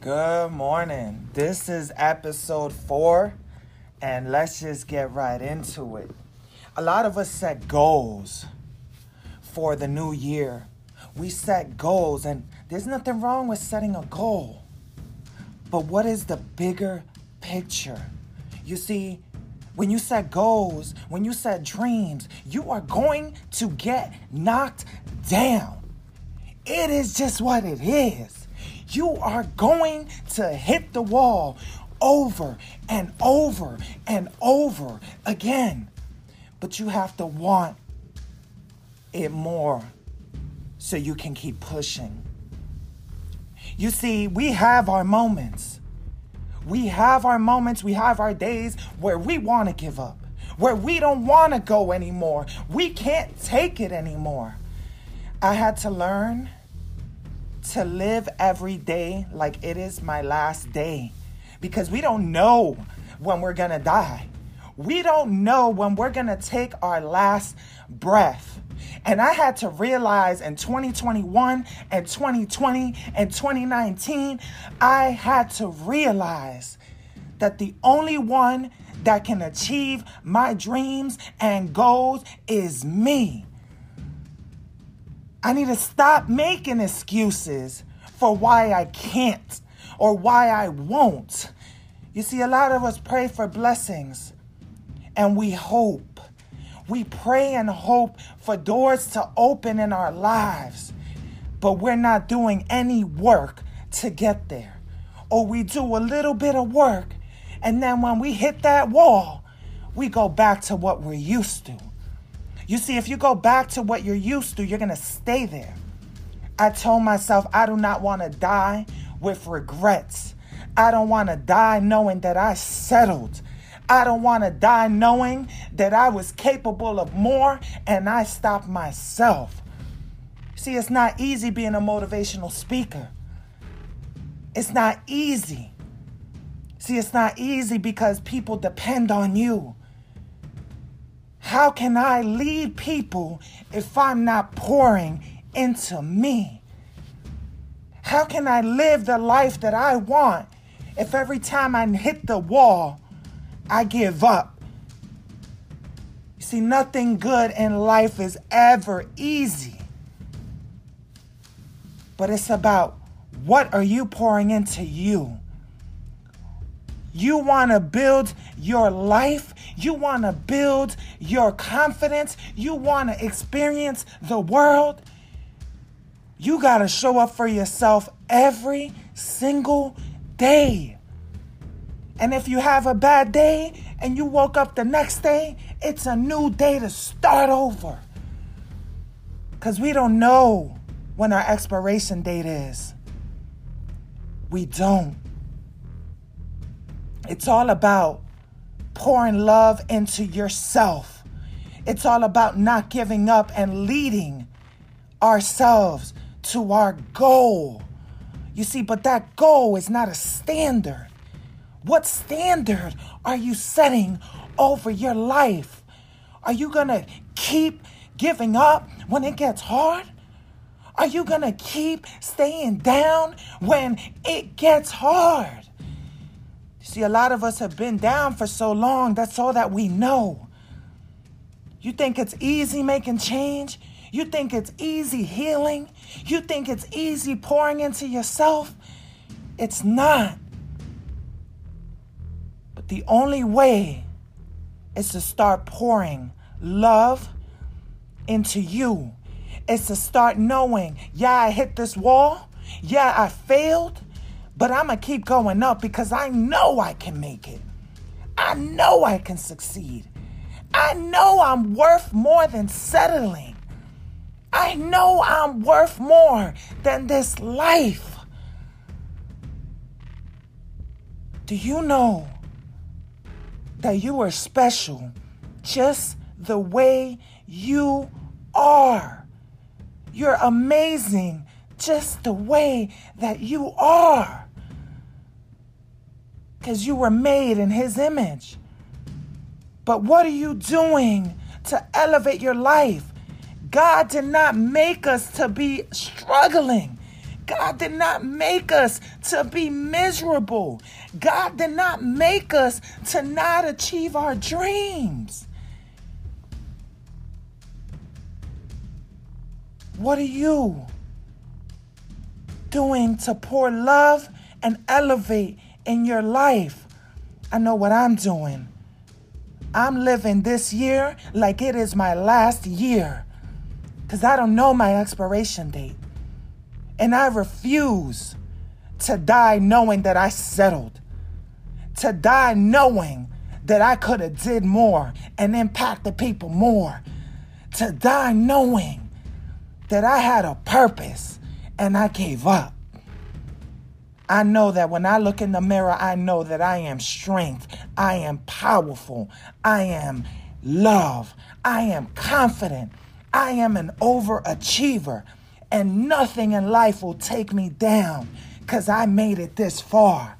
Good morning. This is episode four, and let's just get right into it. A lot of us set goals for the new year. We set goals, and there's nothing wrong with setting a goal. But what is the bigger picture? You see, when you set goals, when you set dreams, you are going to get knocked down. It is just what it is you are going to hit the wall over and over and over again. But you have to want it more so you can keep pushing. You see, we have our moments. We have our moments, we have our days where we want to give up, where we don't want to go anymore. We can't take it anymore. I had to learn to live every day like it is my last day because we don't know when we're gonna die. We don't know when we're gonna take our last breath. And I had to realize in 2021 and 2020 and 2019, I had to realize that the only one that can achieve my dreams and goals is me. I need to stop making excuses for why I can't or why I won't. You see, a lot of us pray for blessings and we hope. We pray and hope for doors to open in our lives, but we're not doing any work to get there. Or we do a little bit of work, and then when we hit that wall, we go back to what we're used to. You see, if you go back to what you're used to, you're going to stay there. I told myself I do not want to die with regrets. I don't want to die knowing that I settled. I don't want to die knowing that I was capable of more and I stopped myself. See, it's not easy being a motivational speaker. It's not easy. See, it's not easy because people depend on you. How can I lead people if I'm not pouring into me? How can I live the life that I want if every time I hit the wall, I give up? You see, nothing good in life is ever easy. But it's about what are you pouring into you? You want to build your life. You want to build your confidence. You want to experience the world. You got to show up for yourself every single day. And if you have a bad day and you woke up the next day, it's a new day to start over. Because we don't know when our expiration date is. We don't. It's all about pouring love into yourself. It's all about not giving up and leading ourselves to our goal. You see, but that goal is not a standard. What standard are you setting over your life? Are you going to keep giving up when it gets hard? Are you going to keep staying down when it gets hard? See, a lot of us have been down for so long, that's all that we know. You think it's easy making change? You think it's easy healing? You think it's easy pouring into yourself? It's not. But the only way is to start pouring love into you. It's to start knowing, yeah, I hit this wall. Yeah, I failed. But I'm going to keep going up because I know I can make it. I know I can succeed. I know I'm worth more than settling. I know I'm worth more than this life. Do you know that you are special just the way you are? You're amazing just the way that you are because you were made in His image. But what are you doing to elevate your life? God did not make us to be struggling. God did not make us to be miserable. God did not make us to not achieve our dreams. What are you doing to pour love and elevate in your life? I know what I'm doing. I'm living this year like it is my last year because I don't know my expiration date. And I refuse to die knowing that I settled, to die knowing that I could have did more and impacted people more, to die knowing that I had a purpose and I gave up. I know that when I look in the mirror, I know that I am strength. I am powerful. I am love. I am confident. I am an overachiever. And nothing in life will take me down because I made it this far.